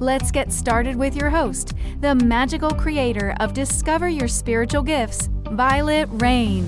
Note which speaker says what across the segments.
Speaker 1: Let's get started with your host, the magical creator of Discover Your Spiritual Gifts, Vialet Rayne.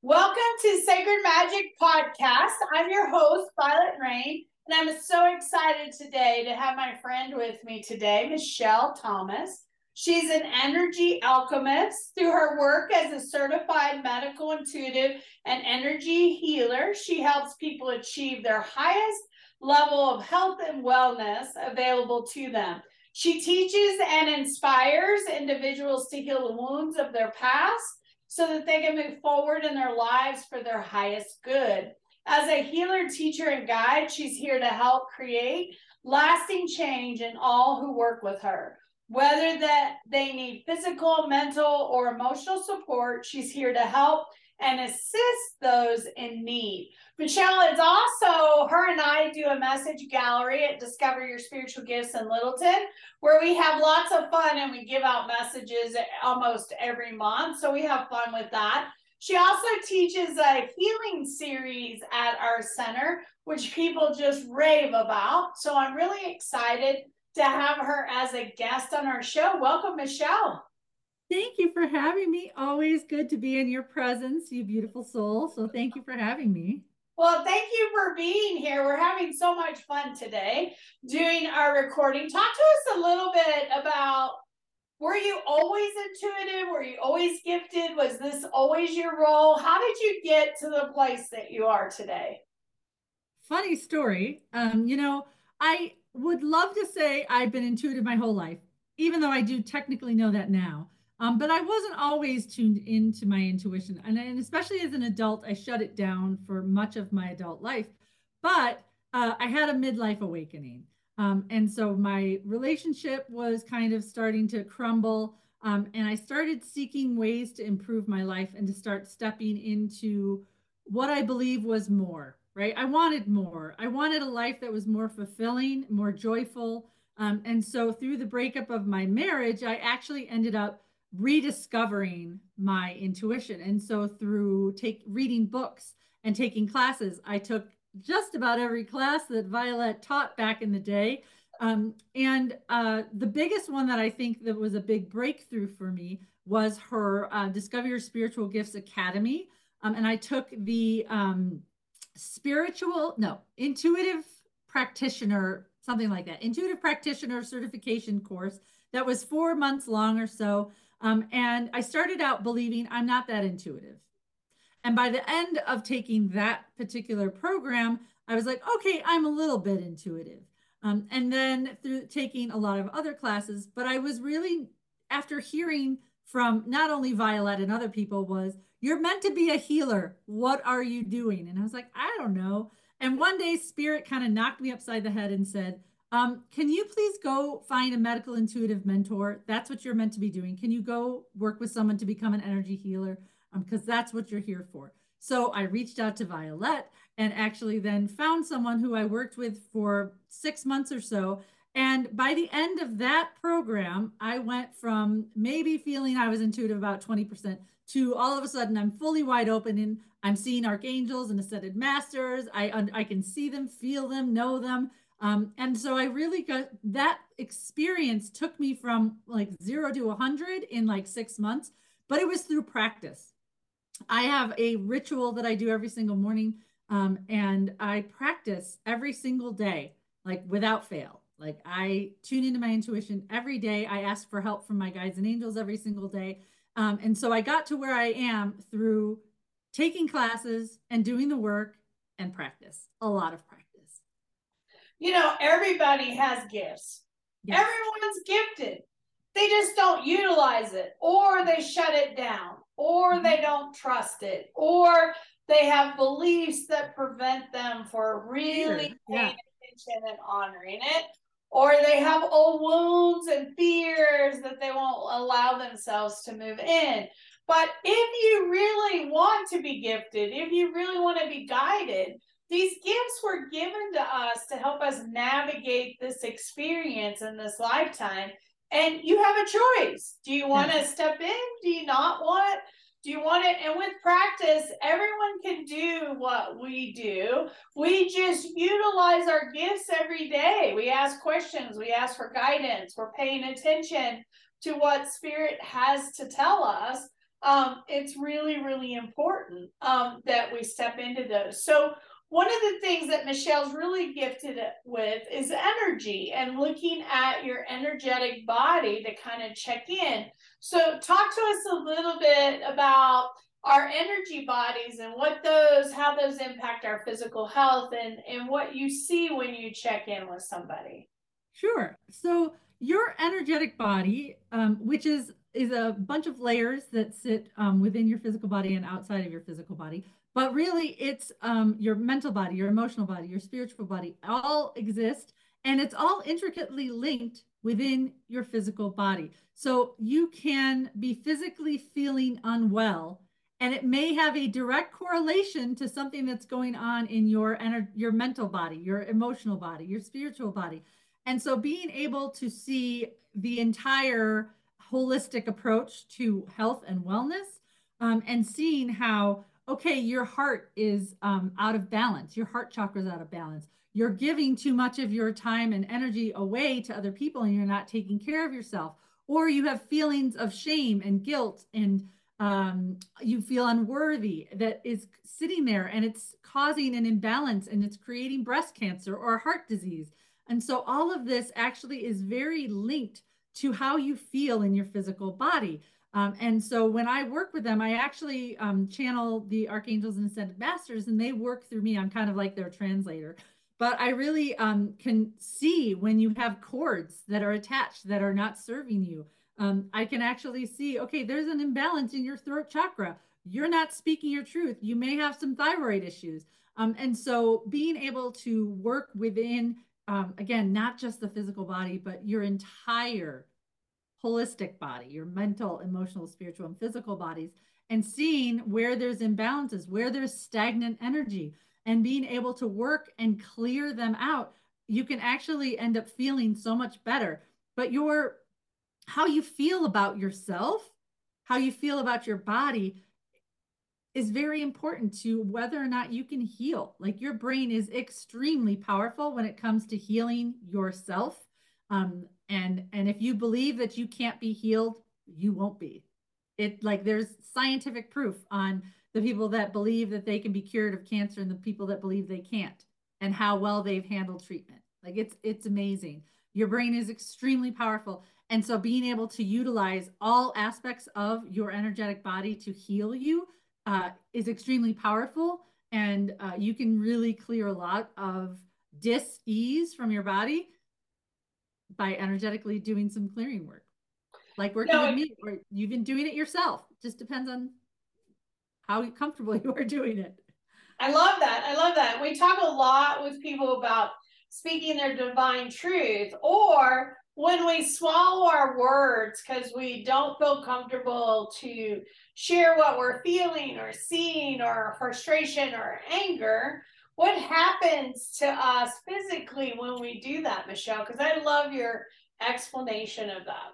Speaker 2: Welcome to Sacred Magic Podcast. I'm your host, Vialet Rayne, and I'm so excited today to have my friend with me today, Michele Thomas. She's an energy alchemist. Through her work as a certified medical intuitive and energy healer, she helps people achieve their highest level of health and wellness available to them. She teaches and inspires individuals to heal the wounds of their past so that they can move forward in their lives for their highest good. As a healer, teacher, and guide, she's here to help create lasting change in all who work with her. Whether that they need physical, mental, or emotional support, she's here to help and assist those in need. Michele is also, her and I do a message gallery at Discover Your Spiritual Gifts in Littleton, where we have lots of fun and we give out messages almost every month. So we have fun with that. She also teaches a healing series at our center, which people just rave about. So I'm really excited to have her as a guest on our show. Welcome, Michele.
Speaker 3: Thank you for having me. Always good to be in your presence, you beautiful soul. So thank you for having me.
Speaker 2: Well, thank you for being here. We're having so much fun today doing our recording. Talk to us a little bit about were you always intuitive? Were you always gifted? Was this always your role? How did you get to the place that you are today?
Speaker 3: Funny story. Um, you know, I would love to say I've been intuitive my whole life, even though I do technically know that now. Um, but I wasn't always tuned into my intuition. And, and, especially as an adult, I shut it down for much of my adult life. But uh, I had a midlife awakening. Um, and so my relationship was kind of starting to crumble. Um, and I started seeking ways to improve my life and to start stepping into what I believe was more, right? I wanted more. I wanted a life that was more fulfilling, more joyful. Um, and so through the breakup of my marriage, I actually ended up rediscovering my intuition. And so through take reading books and taking classes, I took just about every class that Vialet taught back in the day. Um, and uh, the biggest one that I think that was a big breakthrough for me was her uh, Discover Your Spiritual Gifts Academy. Um, and I took the um, spiritual, no, intuitive practitioner, something like that, intuitive practitioner certification course that was four months long or so. Um, and I started out believing I'm not that intuitive. And by the end of taking that particular program, I was like, okay, I'm a little bit intuitive. Um, and then through taking a lot of other classes, but I was really, after hearing from not only Vialet and other people, was you're meant to be a healer. What are you doing? And I was like, I don't know. And one day, Spirit kind of knocked me upside the head and said, um, Can you please go find a medical intuitive mentor? That's what you're meant to be doing. Can you go work with someone to become an energy healer? Because um, that's what you're here for. So I reached out to Vialet and actually then found someone who I worked with for six months or so. And by the end of that program, I went from maybe feeling I was intuitive about 20% to all of a sudden I'm fully wide open and I'm seeing archangels and ascended masters. I, I can see them, feel them, know them. Um, and so I really got that experience took me from like zero to a 100 in like six months, but it was through practice. I have a ritual that I do every single morning, um, and I practice every single day, like without fail. Like I tune into my intuition every day. I ask for help from my guides and angels every single day. Um, and so I got to where I am through taking classes and doing the work and practice, a lot of practice.
Speaker 2: You know, everybody has gifts. Yes. Everyone's gifted. They just don't utilize it, or they shut it down, or mm-hmm. they don't trust it, or they have beliefs that prevent them for really yeah. paying attention and honoring it, or they have old wounds and fears that they won't allow themselves to move in. But if you really want to be gifted, if you really want to be guided, these gifts were given to us to help us navigate this experience in this lifetime. And you have a choice. Do you want to step in? Do you not want do you want it? And with practice, everyone can do what we do. We just utilize our gifts every day. We ask questions, we ask for guidance, we're paying attention to what spirit has to tell us. Um, it's really, really important um, that we step into those. So, one of the things that Michele's really gifted with is energy and looking at your energetic body to kind of check in. So, talk to us a little bit about our energy bodies and what those, how those impact our physical health and, and what you see when you check in with somebody.
Speaker 3: Sure. So, your energetic body, um, which is is a bunch of layers that sit um, within your physical body and outside of your physical body, but really it's um, your mental body, your emotional body, your spiritual body all exist and it's all intricately linked within your physical body. So you can be physically feeling unwell and it may have a direct correlation to something that's going on in your ener- your mental body, your emotional body, your spiritual body. And so being able to see the entire holistic approach to health and wellness um, and seeing how okay, your heart is um, out of balance. Your heart chakra is out of balance. You're giving too much of your time and energy away to other people and you're not taking care of yourself. Or you have feelings of shame and guilt and um, you feel unworthy that is sitting there and it's causing an imbalance and it's creating breast cancer or heart disease. And so all of this actually is very linked to how you feel in your physical body. Um, and so when I work with them, I actually um, channel the archangels and ascended masters, and they work through me. I'm kind of like their translator. But I really um, can see when you have cords that are attached that are not serving you. Um, I can actually see, okay, there's an imbalance in your throat chakra. You're not speaking your truth. You may have some thyroid issues. Um, and so being able to work within, um, again, not just the physical body, but your entire holistic body, your mental, emotional, spiritual, and physical bodies, and seeing where there's imbalances, where there's stagnant energy, and being able to work and clear them out, you can actually end up feeling so much better. But your how you feel about yourself, how you feel about your body is very important to whether or not you can heal. Like your brain is extremely powerful when it comes to healing yourself. Um, and and if you believe that you can't be healed you won't be. It like there's scientific proof on the people that believe that they can be cured of cancer and the people that believe they can't and how well they've handled treatment. Like it's it's amazing. Your brain is extremely powerful. And so being able to utilize all aspects of your energetic body to heal you uh, is extremely powerful. And uh, you can really clear a lot of dis-ease from your body by energetically doing some clearing work, like working no, with me, or you've been doing it yourself. Just depends on how comfortable you are doing it.
Speaker 2: I love that. I love that. We talk a lot with people about speaking their divine truth or when we swallow our words because we don't feel comfortable to share what we're feeling or seeing or frustration or anger what happens to us physically when we do that, Michele? Because I love your explanation of that.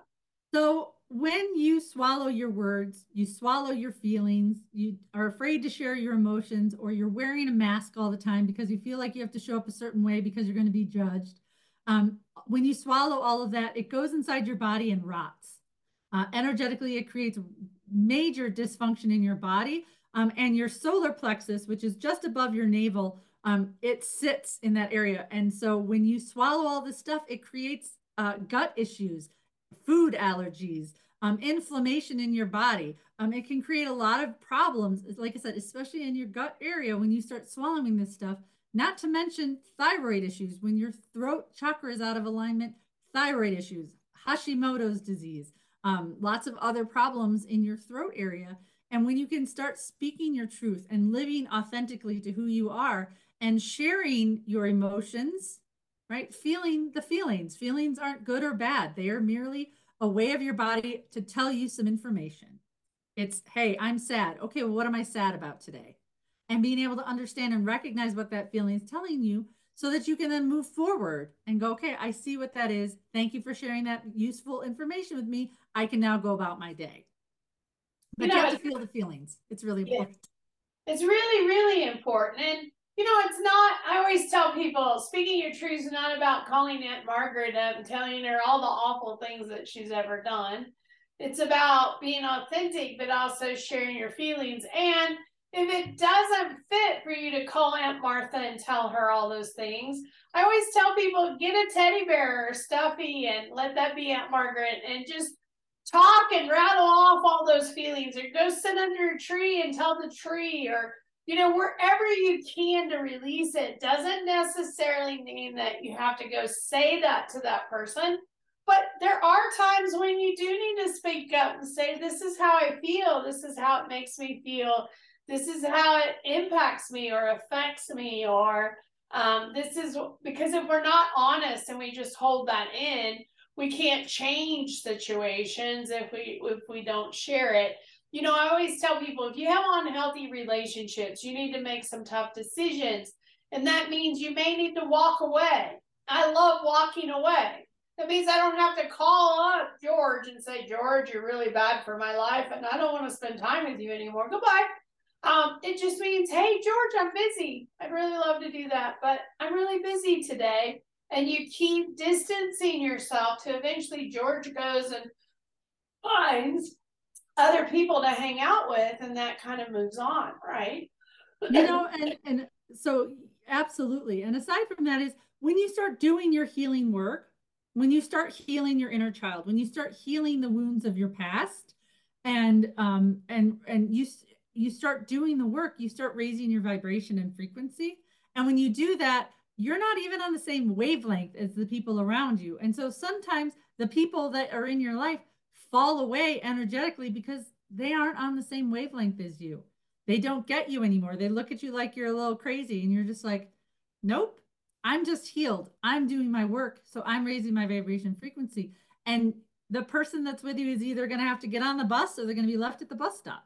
Speaker 3: So, when you swallow your words, you swallow your feelings, you are afraid to share your emotions, or you're wearing a mask all the time because you feel like you have to show up a certain way because you're going to be judged. Um, when you swallow all of that, it goes inside your body and rots. Uh, energetically, it creates major dysfunction in your body. Um, and your solar plexus, which is just above your navel, um, it sits in that area. And so when you swallow all this stuff, it creates uh, gut issues, food allergies, um, inflammation in your body. Um, it can create a lot of problems, like I said, especially in your gut area when you start swallowing this stuff. Not to mention thyroid issues. When your throat chakra is out of alignment, thyroid issues, Hashimoto's disease, um, lots of other problems in your throat area. And when you can start speaking your truth and living authentically to who you are, and sharing your emotions right? Feeling the feelings. Feelings aren't good or bad. They are merely a way of your body to tell you some information. It's, hey, I'm sad. Okay, well, what am I sad about today? And being able to understand and recognize what that feeling is telling you so that you can then move forward and go, okay, I see what that is. Thank you for sharing that useful information with me. I can now go about my day. But you, know, you have to feel the feelings. It's really important.
Speaker 2: It's really, really important. And you know, it's not, I always tell people speaking your truth is not about calling Aunt Margaret up and telling her all the awful things that she's ever done. It's about being authentic, but also sharing your feelings. And if it doesn't fit for you to call Aunt Martha and tell her all those things, I always tell people get a teddy bear or stuffy and let that be Aunt Margaret and just talk and rattle off all those feelings or go sit under a tree and tell the tree or you know, wherever you can to release it doesn't necessarily mean that you have to go say that to that person. But there are times when you do need to speak up and say, This is how I feel. This is how it makes me feel. This is how it impacts me or affects me. Or um, this is because if we're not honest and we just hold that in, we can't change situations if we if we don't share it you know, I always tell people if you have unhealthy relationships, you need to make some tough decisions. And that means you may need to walk away. I love walking away. That means I don't have to call up George and say, George, you're really bad for my life and I don't want to spend time with you anymore. Goodbye. Um, it just means, hey, George, I'm busy. I'd really love to do that, but I'm really busy today. And you keep distancing yourself to eventually George goes and finds other people to hang out with and that kind of moves on right?
Speaker 3: You know and and so absolutely. And aside from that is when you start doing your healing work when you start healing your inner child when you start healing the wounds of your past and um and and you you start doing the work you start raising your vibration and frequency. And when you do that you're not even on the same wavelength as the people around you. And so sometimes the people that are in your life fall away energetically because they aren't on the same wavelength as you. They don't get you anymore. They look at you like you're a little crazy and you're just like, nope, I'm just healed. I'm doing my work. So I'm raising my vibration frequency. And the person that's with you is either going to have to get on the bus or they're going to be left at the bus stop.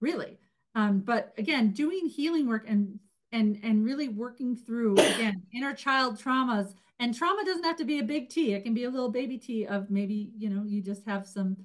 Speaker 3: Really. Um, but again, doing healing work and and and really working through again inner child traumas and trauma doesn't have to be a big T. It can be a little baby T of maybe, you know, you just have some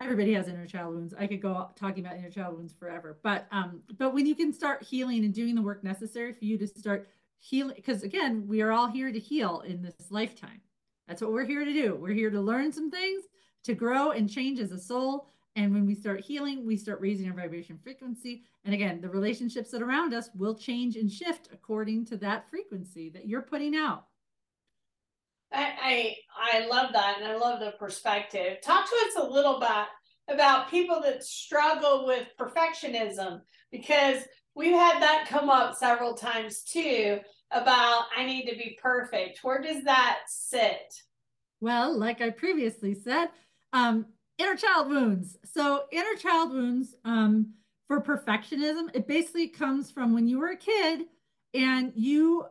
Speaker 3: everybody has inner child wounds. I could go talking about inner child wounds forever. But um, but when you can start healing and doing the work necessary for you to start healing, because again, we are all here to heal in this lifetime. That's what we're here to do. We're here to learn some things, to grow and change as a soul. And when we start healing, we start raising our vibration frequency. And again, the relationships that around us will change and shift according to that frequency that you're putting out.
Speaker 2: I, I I love that and I love the perspective. Talk to us a little bit about people that struggle with perfectionism because we've had that come up several times too about I need to be perfect. Where does that sit?
Speaker 3: Well, like I previously said, um, inner child wounds. So inner child wounds um, for perfectionism, it basically comes from when you were a kid and you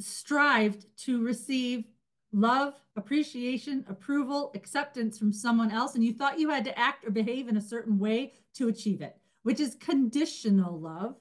Speaker 3: strived to receive love, appreciation, approval, acceptance from someone else, and you thought you had to act or behave in a certain way to achieve it, which is conditional love,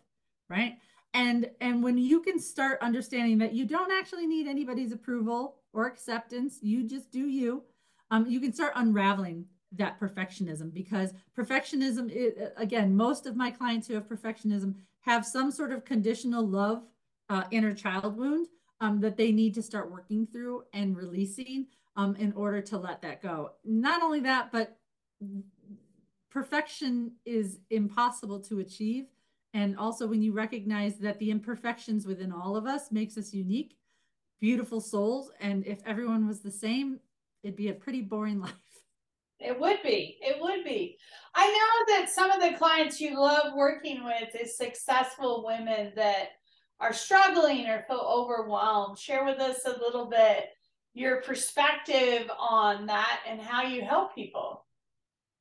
Speaker 3: right? And and when you can start understanding that you don't actually need anybody's approval or acceptance, you just do you. Um, you can start unraveling that perfectionism because perfectionism is, again most of my clients who have perfectionism have some sort of conditional love uh, inner child wound um, that they need to start working through and releasing um, in order to let that go. Not only that but perfection is impossible to achieve. And also when you recognize that the imperfections within all of us makes us unique beautiful souls and if everyone was the same it'd be a pretty boring life
Speaker 2: it would be. It would be. I know that some of the clients you love working with is successful women that are struggling or feel overwhelmed. Share with us a little bit your perspective on that and how you help people.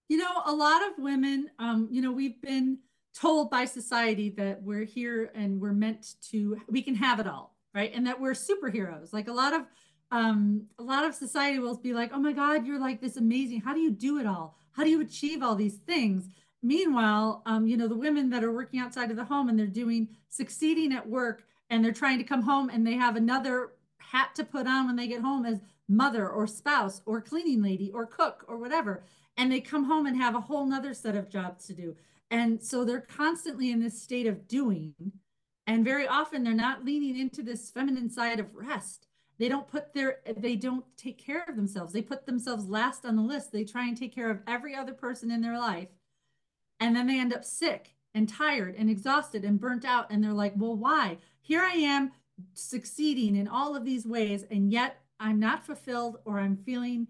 Speaker 3: You know, a lot of women, um, you know, we've been told by society that we're here and we're meant to, we can have it all. right? And that we're superheroes. Like a lot of um, a lot of society will be like, oh my God, you're like this amazing. How do you do it all? How do you achieve all these things? Meanwhile, um, you know, the women that are working outside of the home and they're doing succeeding at work and they're trying to come home and they have another hat to put on when they get home as mother or spouse or cleaning lady or cook or whatever. And they come home and have a whole nother set of jobs to do. And so they're constantly in this state of doing. And very often they're not leaning into this feminine side of rest they don't put their they don't take care of themselves. They put themselves last on the list. They try and take care of every other person in their life. And then they end up sick and tired and exhausted and burnt out. And they're like well why? Here i am succeeding in all of these ways and yet i'm not fulfilled or i'm feeling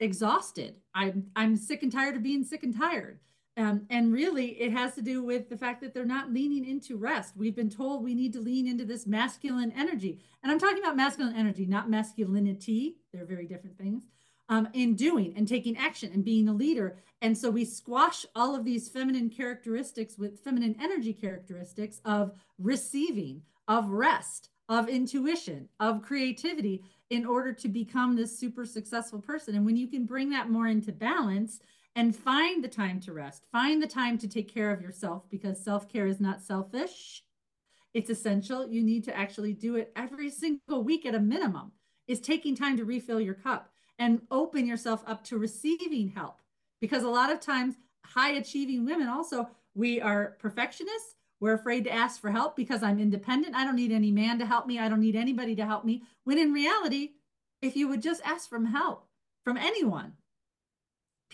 Speaker 3: exhausted. I'm i'm sick and tired of being sick and tired um, and really, it has to do with the fact that they're not leaning into rest. We've been told we need to lean into this masculine energy. And I'm talking about masculine energy, not masculinity. They're very different things. Um, in doing and taking action and being a leader. And so we squash all of these feminine characteristics with feminine energy characteristics of receiving, of rest, of intuition, of creativity in order to become this super successful person. And when you can bring that more into balance, and find the time to rest. Find the time to take care of yourself because self care is not selfish. It's essential. You need to actually do it every single week at a minimum, is taking time to refill your cup and open yourself up to receiving help. Because a lot of times, high achieving women also, we are perfectionists. We're afraid to ask for help because I'm independent. I don't need any man to help me. I don't need anybody to help me. When in reality, if you would just ask for help from anyone,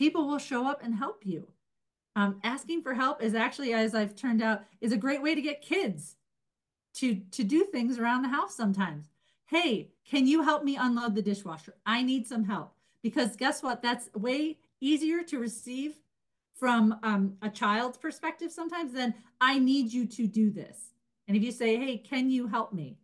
Speaker 3: people will show up and help you. Um, asking for help is actually, as I've turned out, is a great way to get kids to to do things around the house sometimes. Hey, can you help me unload the dishwasher? I need some help because guess what? That's way easier to receive from um, a child's perspective sometimes than I need you to do this. And if you say, hey, can you help me?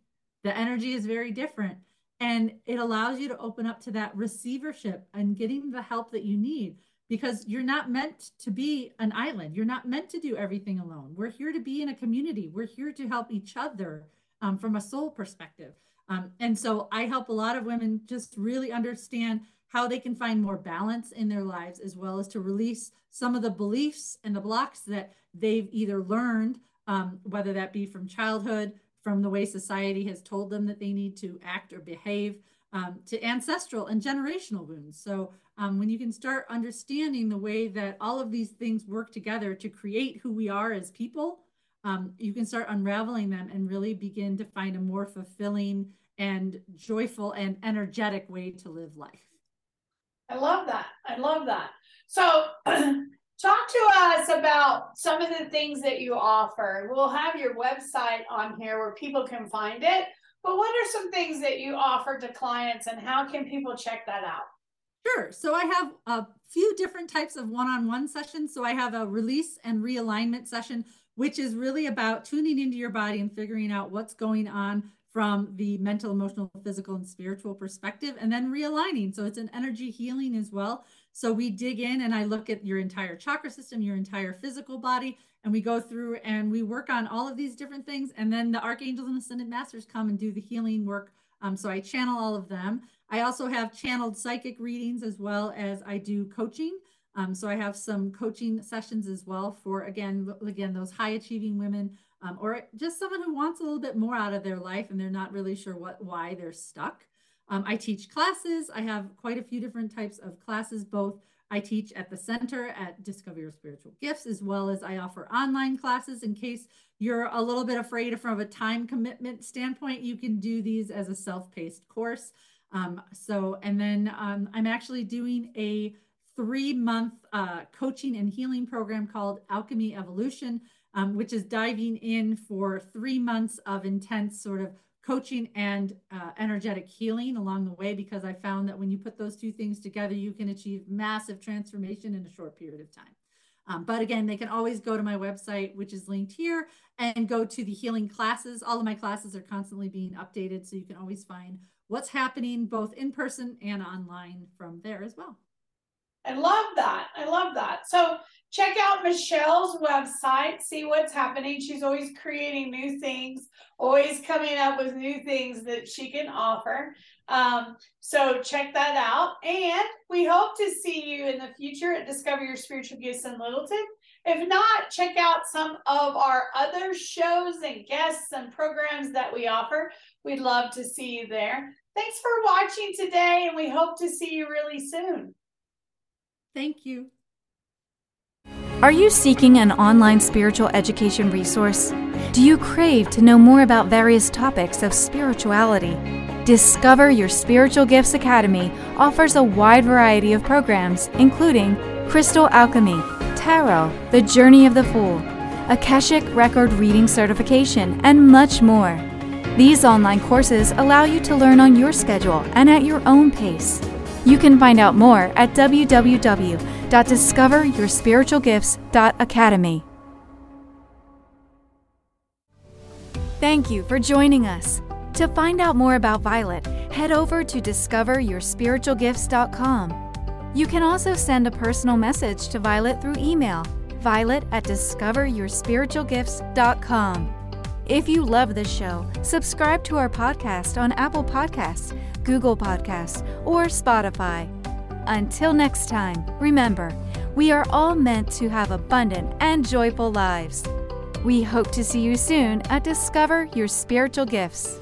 Speaker 3: The energy is very different. And it allows you to open up to that receivership and getting the help that you need because you're not meant to be an island. You're not meant to do everything alone. We're here to be in a community. We're here to help each other um, from a soul perspective. Um, and so I help a lot of women just really understand how they can find more balance in their lives, as well as to release some of the beliefs and the blocks that they've either learned, um, whether that be from childhood, from the way society has told them that they need to act or behave um, to ancestral and generational wounds. So um, when you can start understanding the way that all of these things work together to create who we are as people, um, you can start unraveling them and really begin to find a more fulfilling and joyful and energetic way to live life.
Speaker 2: I love that. I love that. So Talk to us about some of the things that you offer. We'll have your website on here where people can find it. But what are some things that you offer to clients and how can people check that out?
Speaker 3: Sure. So I have a few different types of one on one sessions. So I have a release and realignment session, which is really about tuning into your body and figuring out what's going on from the mental, emotional, physical, and spiritual perspective, and then realigning. So it's an energy healing as well. So we dig in and I look at your entire chakra system, your entire physical body, and we go through and we work on all of these different things. And then the archangels and ascended masters come and do the healing work. Um, so I channel all of them. I also have channeled psychic readings as well as I do coaching. Um, so I have some coaching sessions as well for again, again those high achieving women, um, or just someone who wants a little bit more out of their life and they're not really sure what why they're stuck. Um, I teach classes. I have quite a few different types of classes, both I teach at the center at Discover Your Spiritual Gifts, as well as I offer online classes in case you're a little bit afraid from a time commitment standpoint, you can do these as a self-paced course. Um, so, and then um, I'm actually doing a three month uh, coaching and healing program called Alchemy Evolution, um, which is diving in for three months of intense sort of coaching and uh, energetic healing along the way because I found that when you put those two things together, you can achieve massive transformation in a short period of time. Um, but again, they can always go to my website, which is linked here, and go to the healing classes. All of my classes are constantly being updated, so you can always find what's happening both in person and online from there as well.
Speaker 2: I love that. I love that. So check out Michele's website, see what's happening. She's always creating new things, always coming up with new things that she can offer. Um, so check that out. And we hope to see you in the future at Discover Your Spiritual Gifts in Littleton. If not, check out some of our other shows and guests and programs that we offer. We'd love to see you there. Thanks for watching today, and we hope to see you really soon.
Speaker 3: Thank you.
Speaker 1: Are you seeking an online spiritual education resource? Do you crave to know more about various topics of spirituality? Discover Your Spiritual Gifts Academy offers a wide variety of programs, including Crystal Alchemy, Tarot, The Journey of the Fool, Akashic Record Reading Certification, and much more. These online courses allow you to learn on your schedule and at your own pace. You can find out more at www.discoveryourspiritualgifts.academy. Thank you for joining us. To find out more about Vialet, head over to discoveryourspiritualgifts.com. You can also send a personal message to Vialet through email, violet at discoveryourspiritualgifts.com. If you love this show, subscribe to our podcast on Apple Podcasts, Google Podcasts, or Spotify. Until next time, remember, we are all meant to have abundant and joyful lives. We hope to see you soon at Discover Your Spiritual Gifts.